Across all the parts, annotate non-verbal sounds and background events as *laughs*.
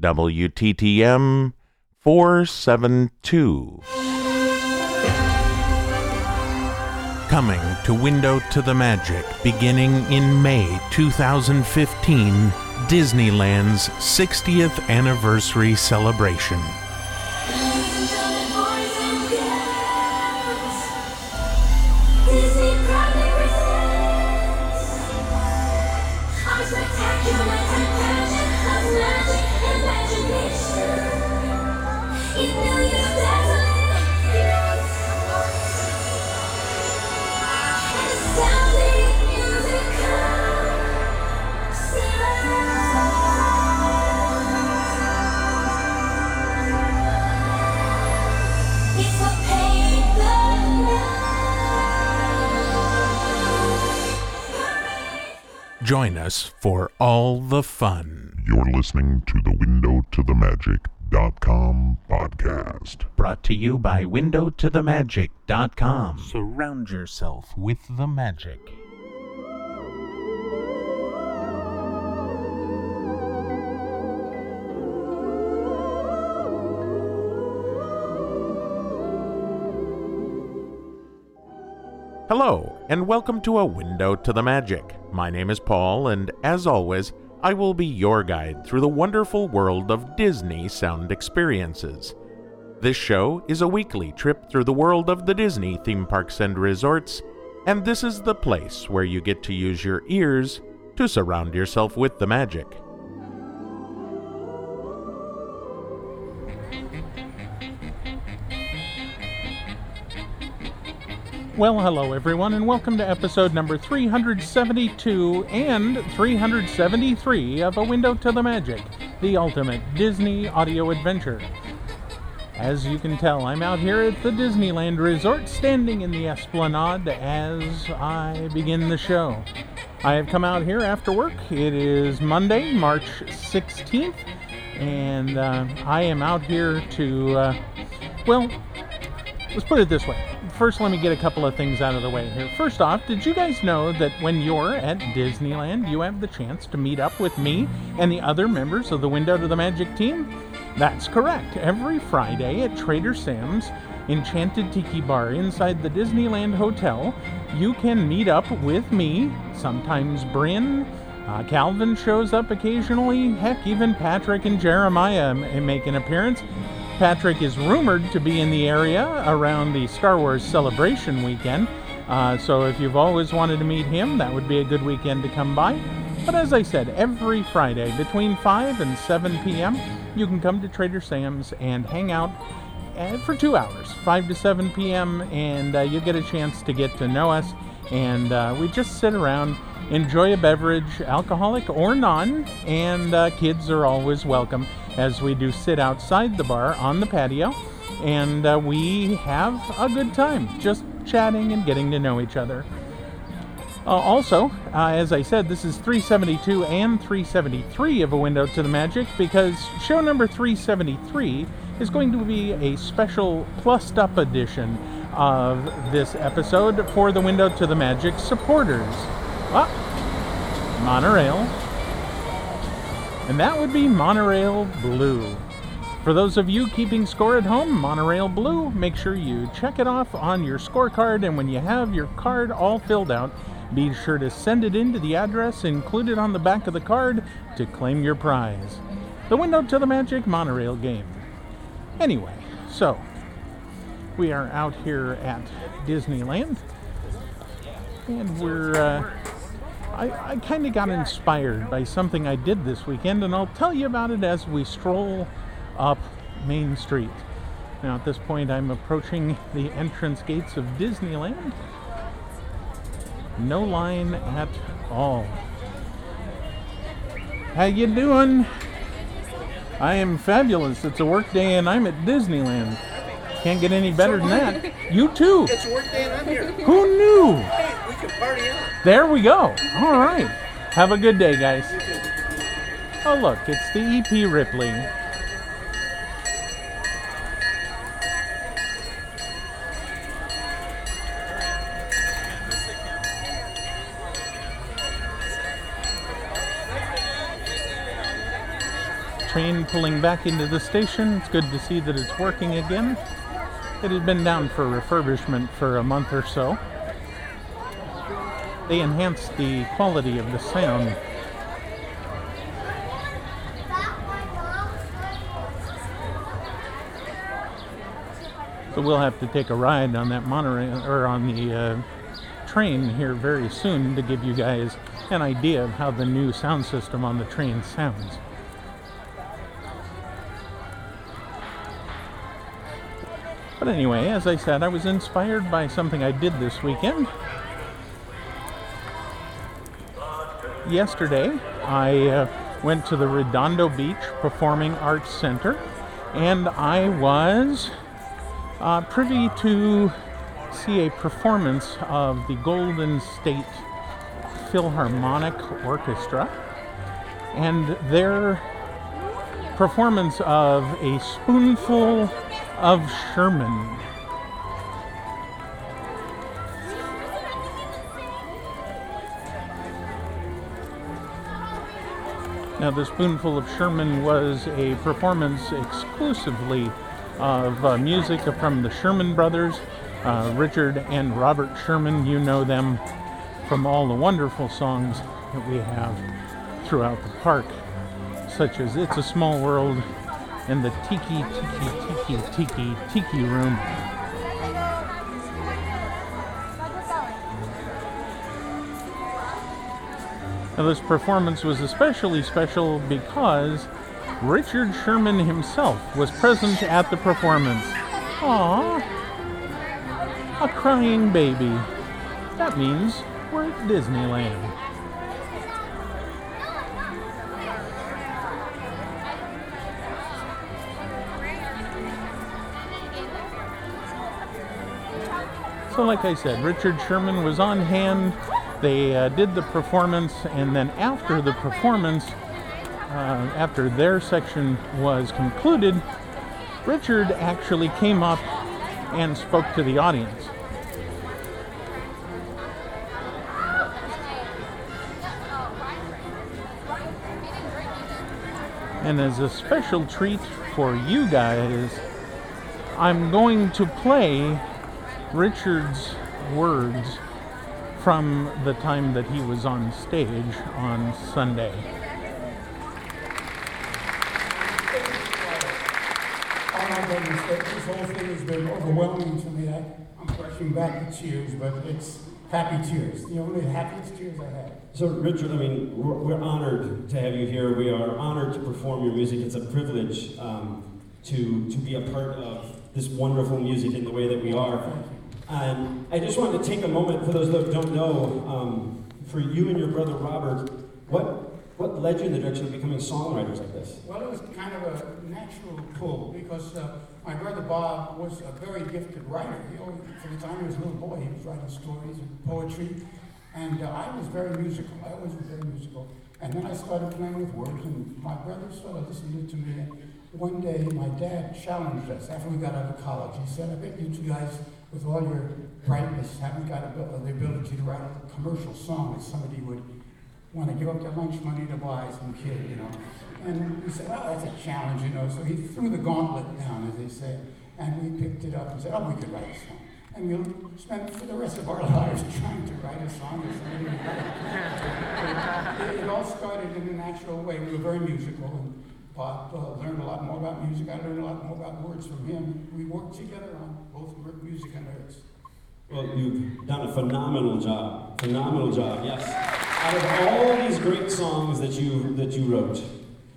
WTTM 472. Coming to Window to the Magic beginning in May 2015, Disneyland's 60th anniversary celebration. Join us for all the fun. You're listening to the Window to the Magic.com podcast. Brought to you by WindowToTheMagic.com. Surround yourself with the magic. Hello, and welcome to A Window to the Magic. My name is Paul, and as always, I will be your guide through the wonderful world of Disney sound experiences. This show is a weekly trip through the world of the Disney theme parks and resorts, and this is the place where you get to use your ears to surround yourself with the magic. Well, hello everyone, and welcome to episode number 372 and 373 of A Window to the Magic, the ultimate Disney audio adventure. As you can tell, I'm out here at the Disneyland Resort, standing in the Esplanade as I begin the show. I have come out here after work. It is Monday, March 16th, and uh, I am out here to, uh, well, let's put it this way first, let me get a couple of things out of the way here. First off, did you guys know that when you're at Disneyland, you have the chance to meet up with me and the other members of the Window to the Magic team? That's correct. Every Friday at Trader Sam's Enchanted Tiki Bar inside the Disneyland Hotel, you can meet up with me, sometimes Bryn. Uh, Calvin shows up occasionally. Heck, even Patrick and Jeremiah make an appearance. Patrick is rumored to be in the area around the Star Wars Celebration weekend. Uh, so if you've always wanted to meet him, that would be a good weekend to come by. But as I said, every Friday between 5 and 7 p.m., you can come to Trader Sam's and hang out uh, for two hours, 5 to 7 p.m., and uh, you get a chance to get to know us. And uh, we just sit around, enjoy a beverage, alcoholic or non, and uh, kids are always welcome as we do sit outside the bar on the patio and uh, we have a good time just chatting and getting to know each other. Uh, also, uh, as I said, this is 372 and 373 of A Window to the Magic because show number 373 is going to be a special plussed up edition of this episode for the Window to the Magic supporters. Ah, monorail and that would be Monorail Blue. For those of you keeping score at home, Monorail Blue, make sure you check it off on your scorecard, and when you have your card all filled out, be sure to send it in to the address included on the back of the card to claim your prize. The window to the Magic Monorail game. Anyway, so we are out here at Disneyland, and we're uh, I, I kind of got inspired by something I did this weekend, and I'll tell you about it as we stroll up Main Street. Now, at this point, I'm approaching the entrance gates of Disneyland. No line at all. How you doing? I am fabulous. It's a work day, and I'm at Disneyland. Can't get any better than that. You too. It's work day, and I'm here. Who knew? can party on. There we go. All right. Have a good day, guys. Oh, look, it's the EP Ripley. train pulling back into the station. It's good to see that it's working again. It had been down for refurbishment for a month or so. They enhanced the quality of the sound. So we'll have to take a ride on that monorail or on the uh, train here very soon to give you guys an idea of how the new sound system on the train sounds. But anyway, as I said, I was inspired by something I did this weekend. Yesterday, I uh, went to the Redondo Beach Performing Arts Center and I was uh, privy to see a performance of the Golden State Philharmonic Orchestra and their performance of a spoonful of Sherman. Now, the Spoonful of Sherman was a performance exclusively of uh, music from the Sherman Brothers, uh, Richard and Robert Sherman. You know them from all the wonderful songs that we have throughout the park, such as It's a Small World and the Tiki Tiki Tiki Tiki Tiki Room. Now, this performance was especially special because Richard Sherman himself was present at the performance. Aww, a crying baby. That means we're at Disneyland. So, like I said, Richard Sherman was on hand. They uh, did the performance, and then after the performance, uh, after their section was concluded, Richard actually came up and spoke to the audience. And as a special treat for you guys, I'm going to play Richard's words from the time that he was on stage on Sunday. All my goodness, that this whole thing has been overwhelming to me. I, I'm brushing back the tears, but it's happy tears. The only happiest tears I had. So, Richard, I mean, we're, we're honored to have you here. We are honored to perform your music. It's a privilege um, to, to be a part of this wonderful music in the way that we are. And I just wanted to take a moment for those that don't know, um, for you and your brother Robert, what, what led you in the direction of becoming songwriters like this? Well, it was kind of a natural pull because uh, my brother Bob was a very gifted writer. He always, from the time he was a little boy, he was writing stories and poetry. And uh, I was very musical. I always was very musical. And then I started playing with words, and my brother started listening to me. And one day, my dad challenged us after we got out of college. He said, I bet you two guys, with all your brightness, haven't got the ability to write a commercial song that somebody would want to give up their lunch money to buy some kid, you know. And we said, well, that's a challenge, you know. So he threw the gauntlet down, as they say, and we picked it up and said, oh, we could write a song. And we'll spend for the rest of our *laughs* lives trying to write a song or something. it, it all started in a natural way. We were very musical, and Bob uh, learned a lot more about music. I learned a lot more about words from him. We worked together on both music and lyrics. Well, you've done a phenomenal job. Phenomenal job, yes. Out of all these great songs that you that you wrote,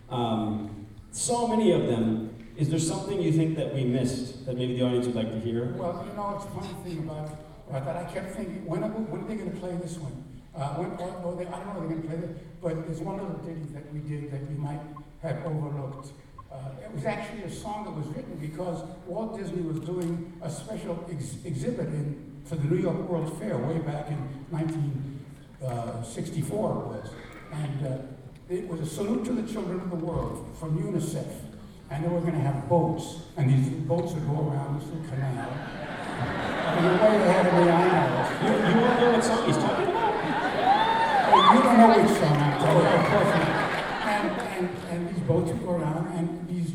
um, so many of them, is there something you think that we missed that maybe the audience would like to hear? Well, you know, it's a funny thing about, about that. I kept thinking, when, are- when are they going to play this one? Uh, when, or, or they, I don't know if they're going to play it, but there's one other ditty that we did that you might have overlooked. Uh, it was actually a song that was written because Walt Disney was doing a special ex- exhibit in, for the New York World Fair way back in 1964 it was. And uh, it was a salute to the children of the world from UNICEF. And they were going to have boats, and these boats would go around this little canal. And the way ahead of me, I know. You, you won't know what song he's talking about? You don't know which song I'm talking about, of course not. And, and, and these boats would go around, and these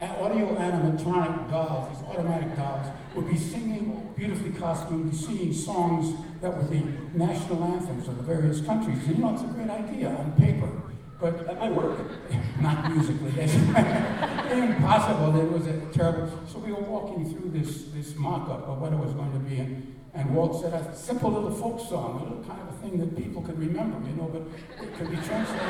audio animatronic dolls, these automatic dolls, would be singing, beautifully costumed, singing songs that were the national anthems of the various countries. And you know, it's a great idea on paper, but That might work. *laughs* not musically. That's *laughs* impossible. It was a terrible. So we were walking through this this mock-up of what it was going to be, and, and Walt said a simple little folk song, a little kind of a thing that people could remember, you know, but it could be translated.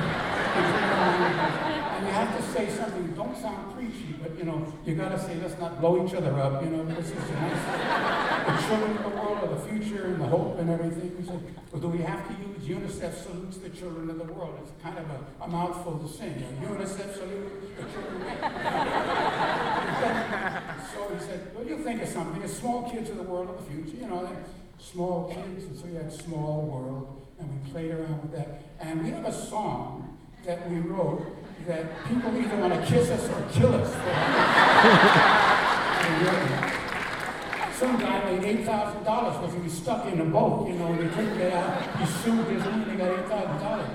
and you have to say something. Don't sound preachy, but you know, you got to say, let's not blow each other up. You know, this is a nice. The children of the world are the future and the hope and everything. We said, well, do we have to use UNICEF salutes the children of the world? It's kind of a, a mouthful to sing. UNICEF salutes the children. *laughs* so he said, well, you think of something. It's small kids of the world of the future. You know, small kids. And so you had small world, and we played around with that. And we have a song that we wrote that people either want to kiss us or kill us. *laughs* Some guy made eight thousand dollars because he was stuck in a boat, you know, they couldn't get out. He sued Disney and they got eight thousand dollars.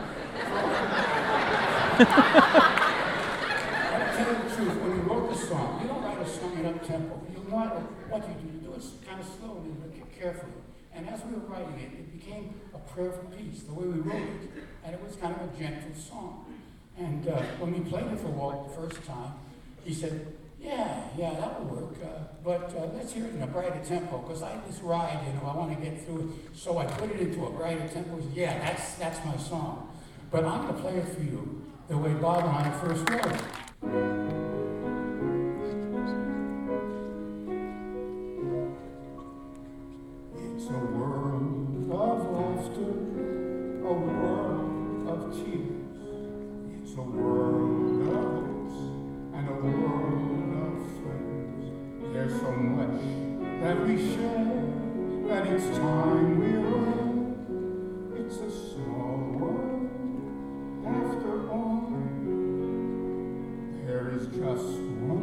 I'll tell you the truth, when we wrote the song, you don't write a song in up tempo. You know what, what you do, you do it kind of slowly, but carefully. And as we were writing it, it became a prayer for peace, the way we wrote it. And it was kind of a gentle song. And uh, when we played it for Walt the first time, he said, yeah, yeah, that will work. Uh, but uh, let's hear it in a brighter tempo, because I just ride, you know, I want to get through it. So I put it into a brighter tempo. Yeah, that's that's my song. But I'm going to play it for you the way Bob and I first wrote it. It's a world of laughter, a world of tears. It's a world of hopes and a world of friends. There's so much that we share that it's time we learn. It's a small world after all. There is just one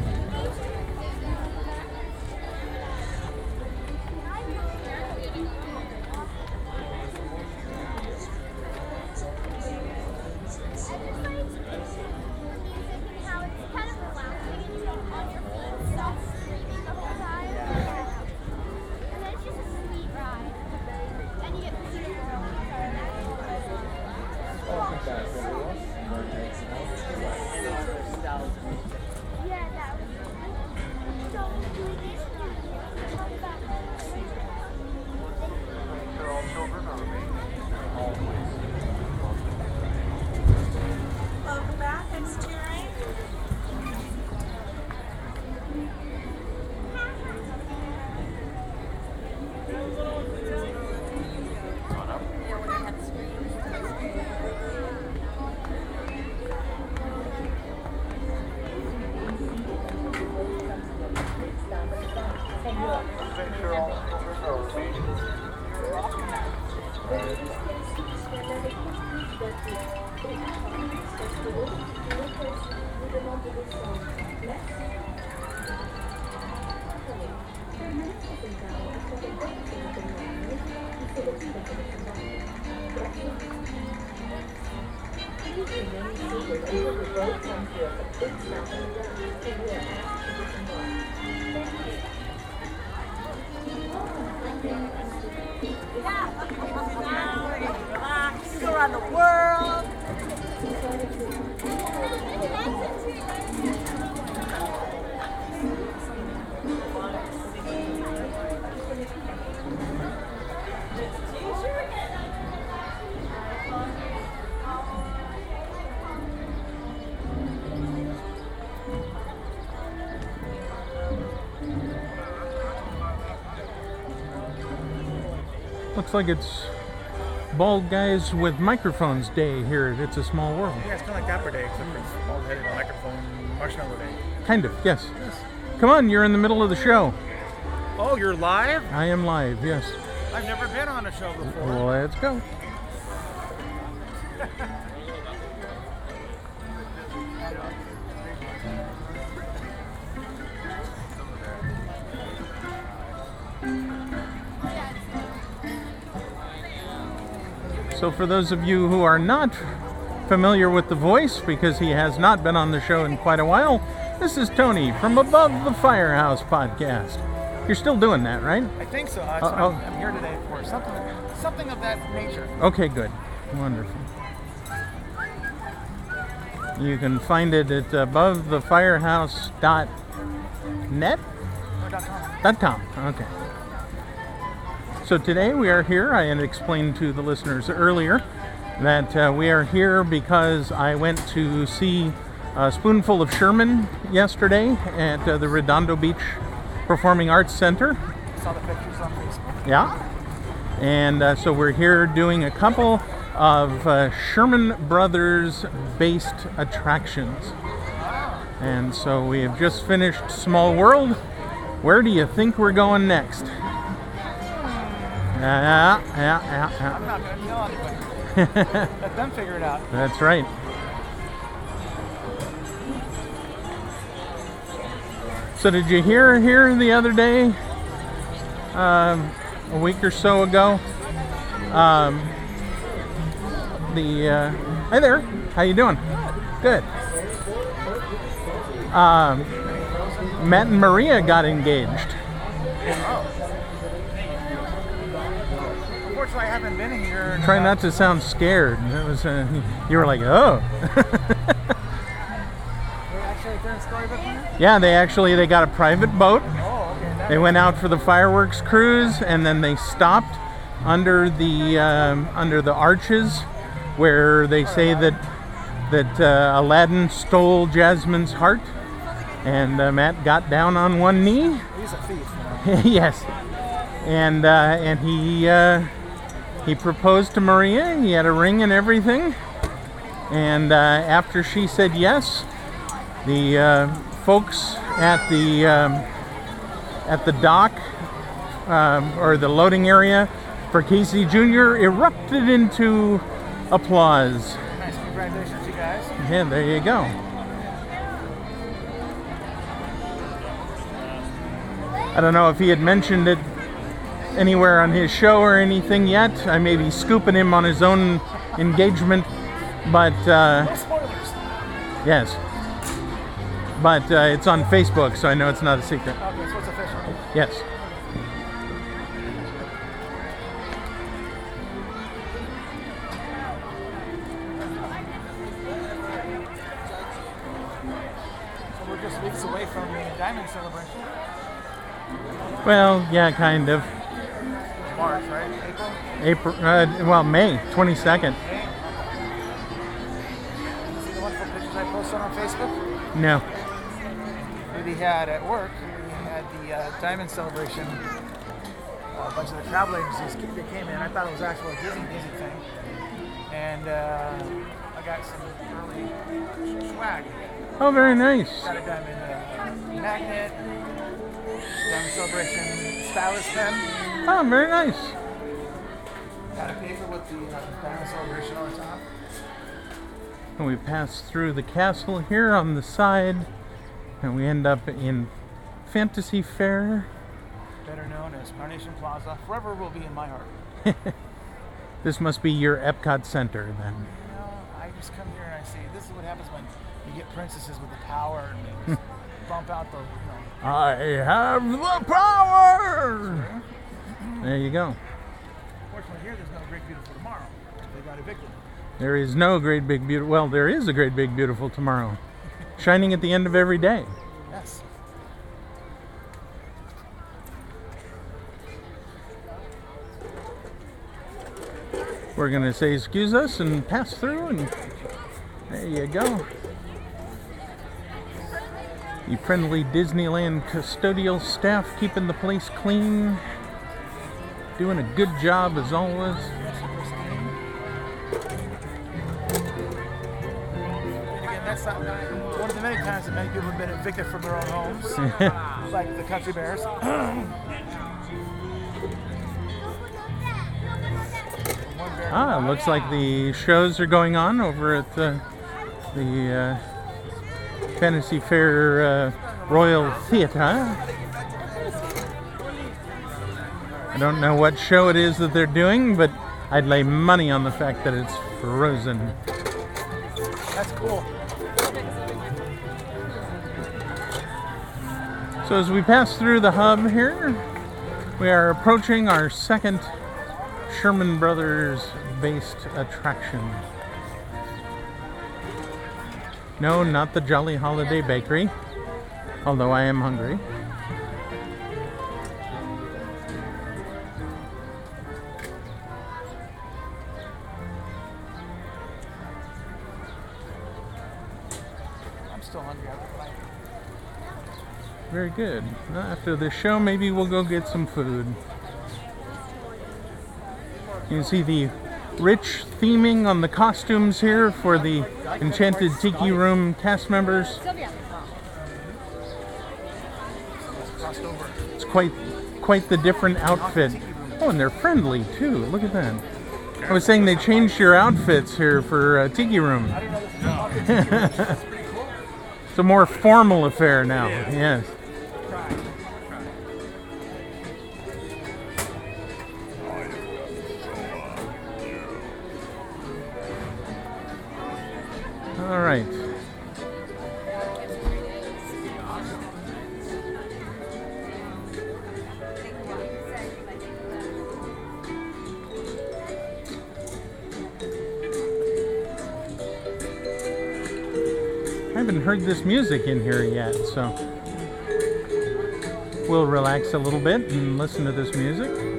around the world. Looks like it's Bald Guys with Microphones Day here It's a Small World. Yeah, it's kind of like Dapper Day, except for it's bald headed microphone marshmallow day. Kind of, yes. Come on, you're in the middle of the show. Oh, you're live? I am live, yes. I've never been on a show before. Let's go. *laughs* So, for those of you who are not familiar with the voice because he has not been on the show in quite a while, this is Tony from Above the Firehouse podcast. You're still doing that, right? I think so. That's Uh, what oh. I'm, I'm here today for something, something of that nature. Okay, good. Wonderful. You can find it at abovethefirehouse.net. Or dot com. Dot com. Okay. So today we are here. I had explained to the listeners earlier that uh, we are here because I went to see a Spoonful of Sherman yesterday at uh, the Redondo Beach Performing Arts Center. Saw the pictures on Facebook. Yeah. And uh, so we're here doing a couple of uh, Sherman Brothers based attractions. And so we have just finished Small World. Where do you think we're going next? Yeah, yeah, yeah, yeah. I'm not gonna tell anybody. *laughs* Let them figure it out. That's right. So did you hear here the other day, um, a week or so ago, um, the uh, hey there, how you doing? Good. Um, Matt and Maria got engaged. Unfortunately, I haven't been here. Try about- not to sound scared. That was uh, *laughs* you were like, oh. *laughs* Actually, they're in Storybook here? Yeah, they actually they got a private boat. Oh, okay. They went out for the fireworks cruise, and then they stopped under the um, under the arches, where they say that that uh, Aladdin stole Jasmine's heart, and uh, Matt got down on one knee. He's a thief. *laughs* yes, and uh, and he uh, he proposed to Maria. He had a ring and everything, and uh, after she said yes, the uh, folks at the um, at the dock um, or the loading area for Casey Jr. erupted into applause. Nice. Congratulations, you guys. Yeah, there you go. I don't know if he had mentioned it anywhere on his show or anything yet. I may be scooping him on his own engagement, but uh, No spoilers. yes. But uh, it's on Facebook, so I know it's not a secret. Okay, so it's official. Yes. So we're just weeks away from the Diamond Celebration. Well, yeah, kind of. April? Uh, well, May 22nd. See the wonderful pictures I posted on Facebook? No. We had at work, we had the uh, Diamond Celebration. A bunch of the travel agencies they came in. I thought it was actually a Disney Disney thing. And uh, I got some early swag. Oh, very nice. Got a diamond uh, magnet, diamond celebration stylus pen. Oh, very nice. Got a paper with the uh, diamond celebration on top. And we pass through the castle here on the side, and we end up in Fantasy Fair. Better known as Carnation Plaza. Forever will be in my heart. *laughs* This must be your Epcot Center then. You know, I just come here and I see this is what happens when you get princesses with the power and they just *laughs* bump out the, you know. I have the power! There you go. There is no great big beautiful. Well, there is a great big beautiful tomorrow, shining at the end of every day. Yes. We're gonna say excuse us and pass through, and there you go. The friendly Disneyland custodial staff keeping the place clean, doing a good job as always. Times that many people have been evicted from their own homes, *laughs* like the Country Bears. *clears throat* Ah, looks like the shows are going on over at the the uh, Fantasy Fair uh, Royal Theatre. I don't know what show it is that they're doing, but I'd lay money on the fact that it's Frozen. That's cool. So as we pass through the hub here, we are approaching our second Sherman Brothers based attraction. No, not the Jolly Holiday Bakery, although I am hungry. Very good. After the show, maybe we'll go get some food. You can see the rich theming on the costumes here for the Enchanted Tiki Room cast members. It's quite quite the different outfit. Oh, and they're friendly too. Look at that. I was saying they changed your outfits here for uh, Tiki Room. *laughs* it's a more formal affair now. Yes. This music in here yet, so we'll relax a little bit and listen to this music.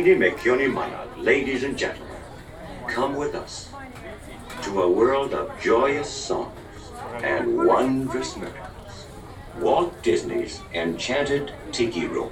Mekioni Mana, ladies and gentlemen, come with us to a world of joyous songs and wondrous miracles. Walt Disney's Enchanted Tiki Room.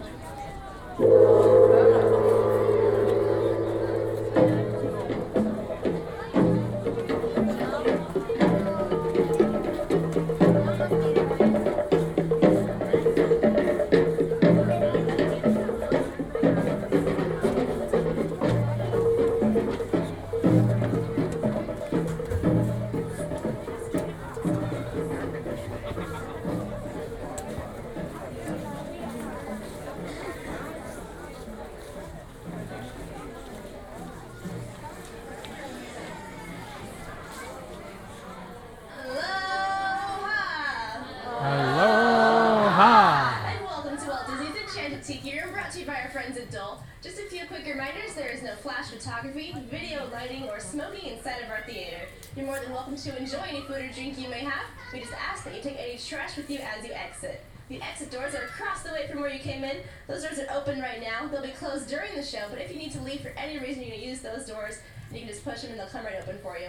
Inside of our theater. You're more than welcome to enjoy any food or drink you may have. We just ask that you take any trash with you as you exit. The exit doors are across the way from where you came in. Those doors are open right now. They'll be closed during the show, but if you need to leave for any reason, you can use those doors. And You can just push them and they'll come right open for you.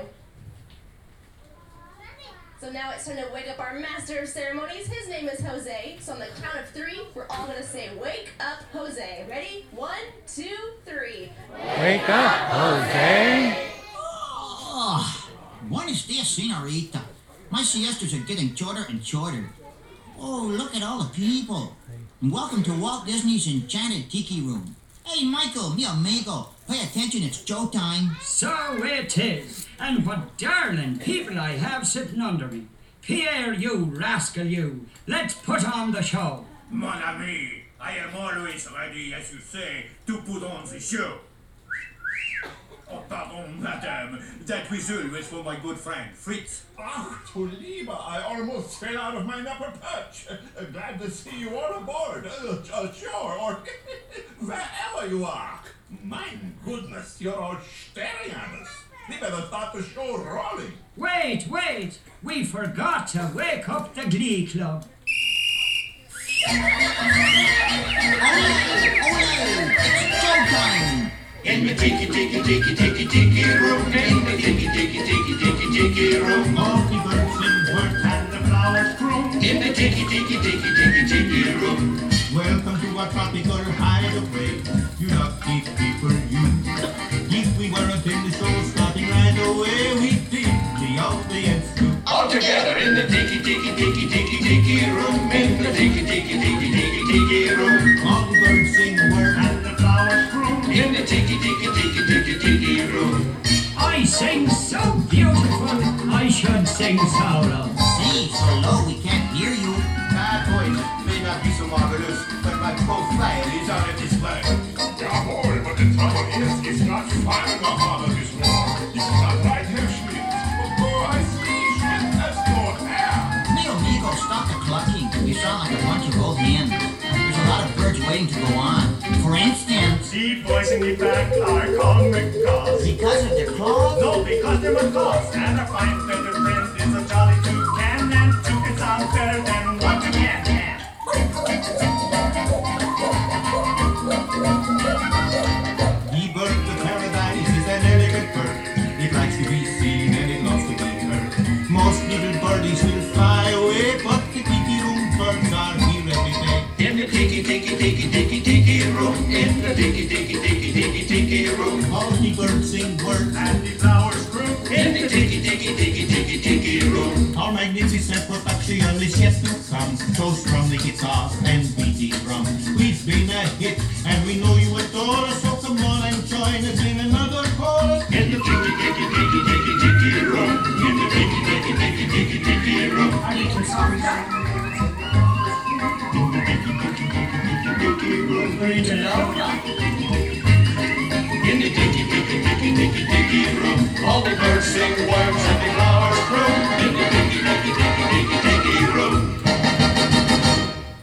So now it's time to wake up our master of ceremonies. His name is Jose. So on the count of three, we're all gonna say, "Wake up, Jose." Ready? One, two, three. Wake up, Jose! Oh, buenos dias, senorita. My siestas are getting shorter and shorter. Oh, look at all the people. And welcome to Walt Disney's Enchanted Tiki Room. Hey, Michael, mi amigo, pay attention, it's showtime. So it is. And what darling people I have sitting under me. Pierre, you rascal, you. Let's put on the show. Mon ami, I am always ready, as you say, to put on the show. Oh, pardon, madame. That whistle was for my good friend, Fritz. Ach, du Lieber, I almost fell out of my upper perch. Uh, glad to see you all aboard. Uh, uh, sure, or *laughs* wherever you are. My goodness, you're all staring at us. We better start the show rolling. Wait, wait. We forgot to wake up the Glee Club. Ole, ole, tiki tiki tiki tiki room. In the tiki tiki tiki tiki tiki room. All the birds sing work and the flowers croon. In the tiki tiki tiki tiki tiki room. Welcome to our tropical hideaway. You lucky people, you. If we weren't in the show starting right away, we'd be the audience too. All together in the tiki tiki tiki tiki tiki room. But my profile is on a display. Yeah, boy, but the trouble is, it's not the heart of this war. This is not right, Herr Schmidt. I see, Schmidt has no hair. Me amigo, stop the clucking. You sound like a bunch of old men. There's a lot of birds waiting to go on. For instance, The boys in the back are called macaws. because of their claws. No, because they're macaws. And a fine feather friend is a jolly toucan. And two can sound better than one tiki tiki tiki tiki tiki room, all the birds sing word and the flowers grow. In the tiki tiki tiki tiki tiki room, our magnificent production is yet to come. So all the birds sing words and the flowers room.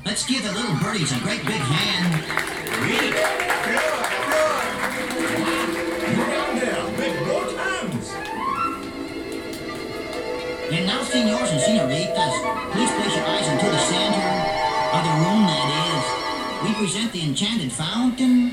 Let's give the little birdies a great big hand. Read it. You're down there with both hands. And now, senors and senoritas, please place your eyes into the center of the room that is. We present the enchanted fountain.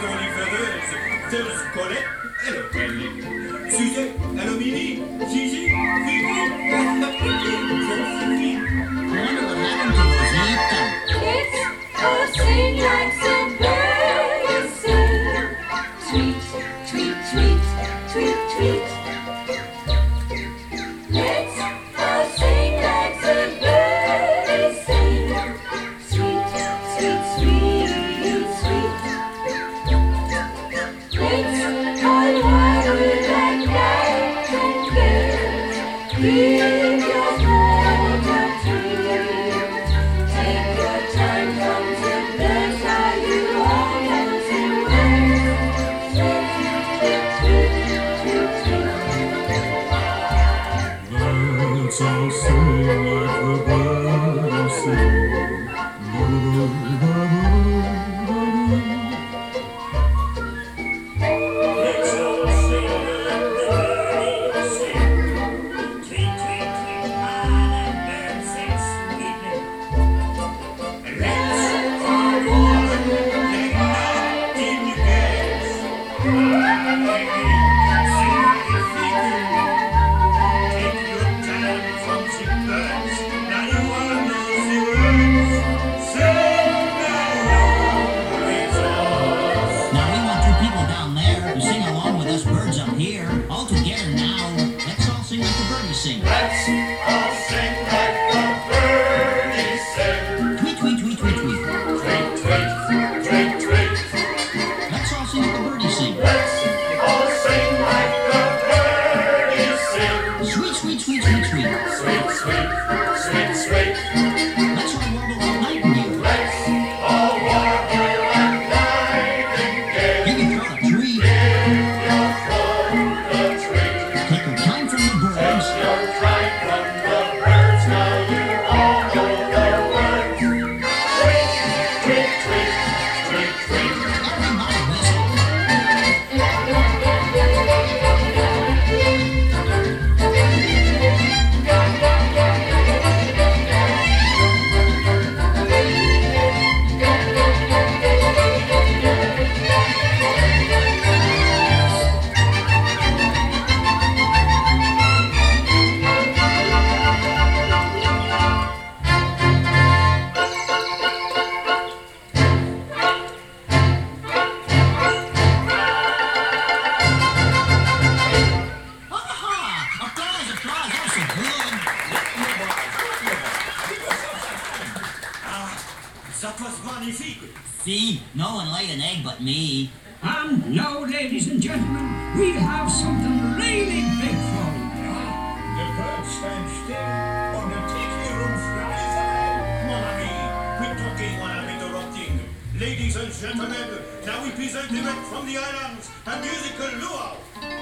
Bergère with only feathers. There's Colette, hello Ellie. See, no one laid an egg but me. And now, ladies and gentlemen, we have something really big for you. The birds stand still, or the tiki room flies high. Mon ami, quit talking while I'm interrupting. Ladies and gentlemen, now we present direct from the islands a musical luau.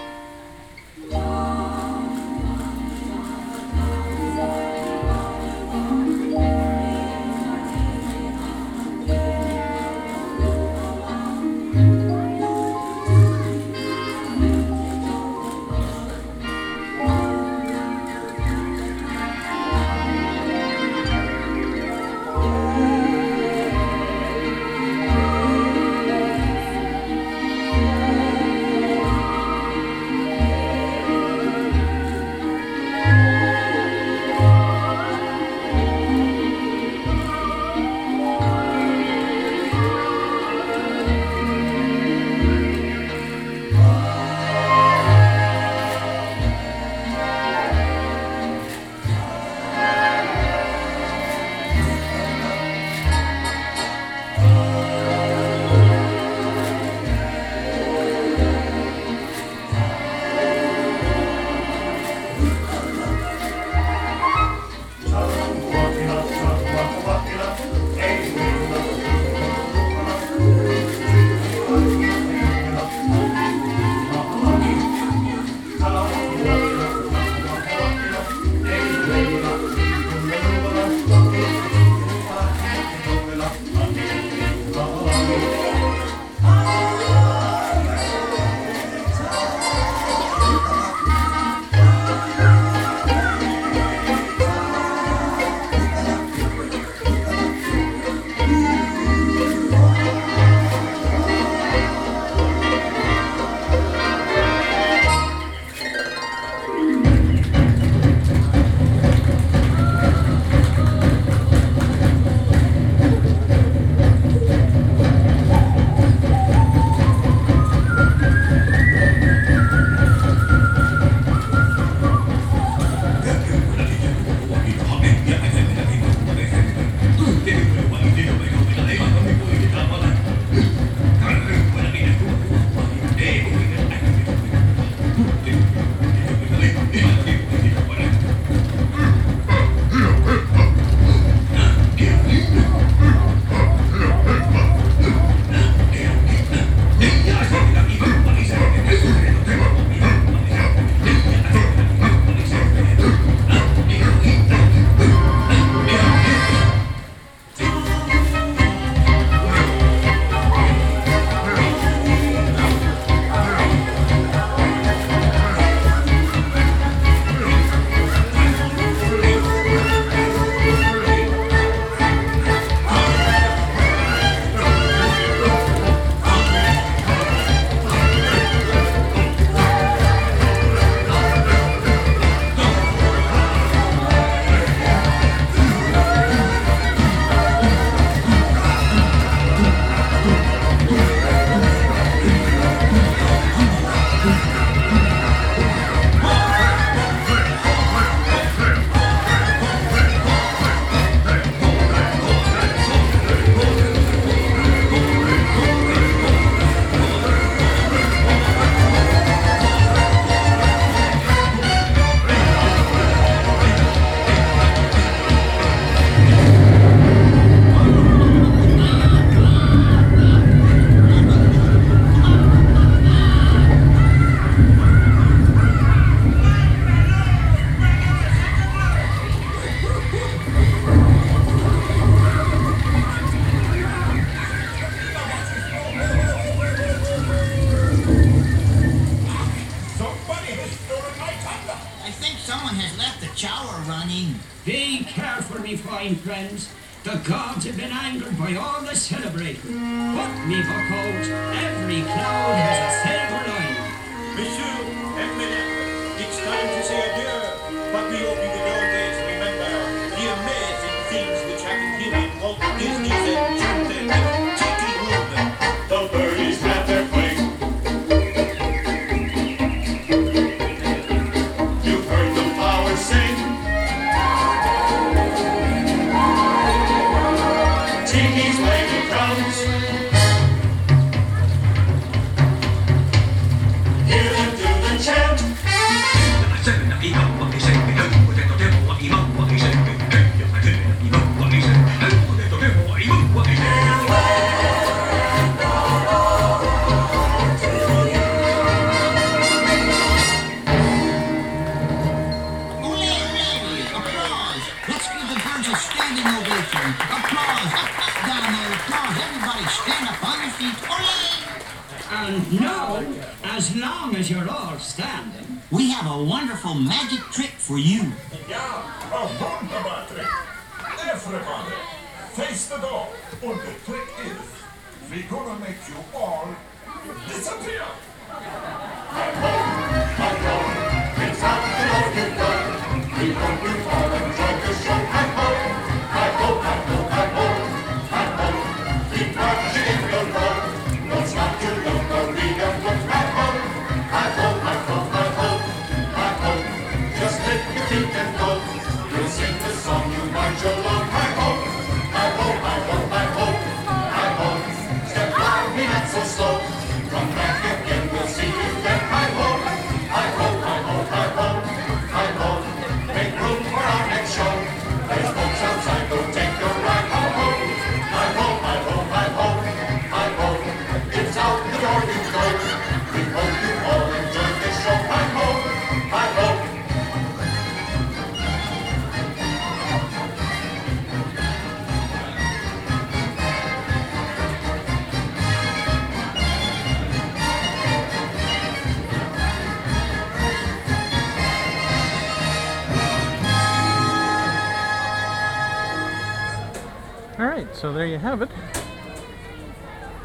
All right, so there you have it.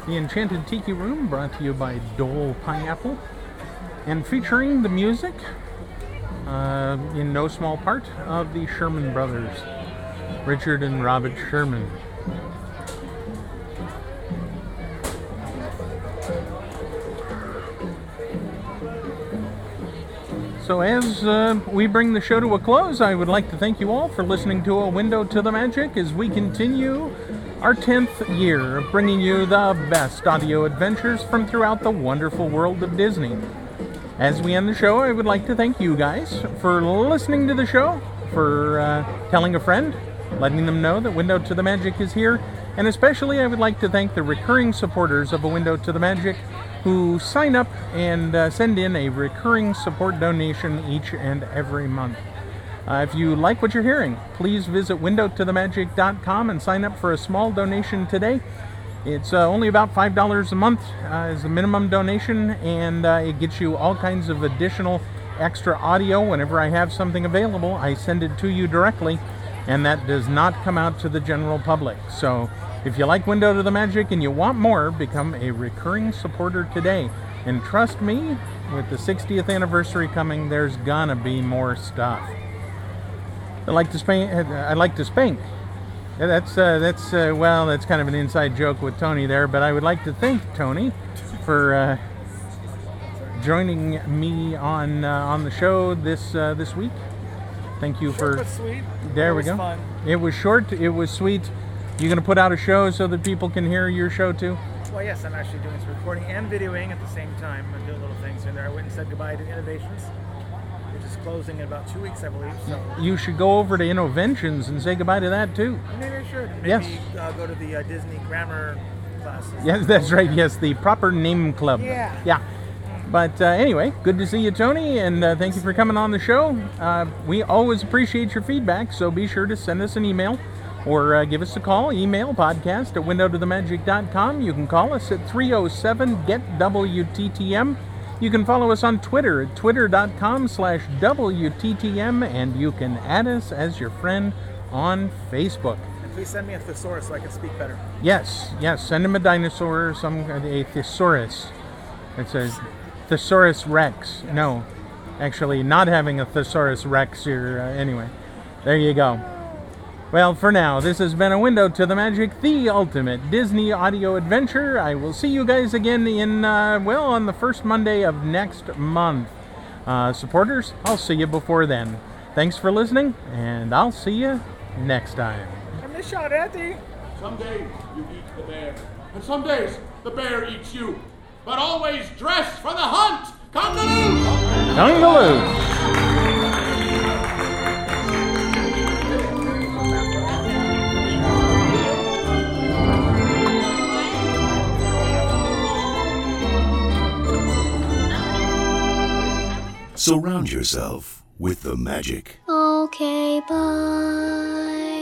The Enchanted Tiki Room brought to you by Dole Pineapple and featuring the music, uh, in no small part, of the Sherman Brothers, Richard and Robert Sherman. So, as uh, we bring the show to a close, I would like to thank you all for listening to A Window to the Magic as we continue our 10th year of bringing you the best audio adventures from throughout the wonderful world of Disney. As we end the show, I would like to thank you guys for listening to the show, for uh, telling a friend, letting them know that Window to the Magic is here, and especially I would like to thank the recurring supporters of A Window to the Magic who sign up and uh, send in a recurring support donation each and every month. Uh, if you like what you're hearing, please visit windowtothemagic.com and sign up for a small donation today. It's uh, only about $5 a month uh, as the minimum donation, and uh, it gets you all kinds of additional extra audio. Whenever I have something available, I send it to you directly, and that does not come out to the general public. So if you like Window to the Magic and you want more, become a recurring supporter today. And trust me, with the 60th anniversary coming, there's gonna be more stuff. I like to spank. I like to spank. That's uh, that's uh, well, that's kind of an inside joke with Tony there, but I would like to thank Tony for uh, joining me on uh, on the show this uh, this week. Thank you for. but sweet. There It we was go. fun. It was short. It was sweet. You gonna put out a show so that people can hear your show too? Well, yes, I'm actually doing some recording and videoing at the same time. I'm doing little things in there. I went and said goodbye to Innovations, which is closing in about two weeks, I believe. So You should go over to Innoventions and say goodbye to that too. maybe I should. Maybe Yes. uh, go to the uh, Disney grammar classes. Yes, that's right. Yes, the proper name club. Yeah. Yeah. But uh, anyway, good to see you, Tony, and uh, thank you for coming on the show. Uh, we always appreciate your feedback, so be sure to send us an email or uh, give us a call. Email podcast at windowtothemagic.com. You can call us at 307 get WTTM. You can follow us on Twitter at twitter.com slash WTTM, and you can add us as your friend on Facebook. And please send me a thesaurus so I can speak better. Yes, yes. Send him a dinosaur, or some a thesaurus. It's a thesaurus rex. No, actually, not having a thesaurus rex here. Uh, anyway, there you go. Well, for now, this has been a window to the magic, the ultimate Disney audio adventure. I will see you guys again in uh, well on the first Monday of next month. Uh, supporters, I'll see you before then. Thanks for listening, and I'll see you next time. I miss you, Auntie. Some days you eat the bear, and some days the bear eats you. But always dress for the hunt! Congaloo! Congaloo! Surround yourself with the magic. Okay, bye.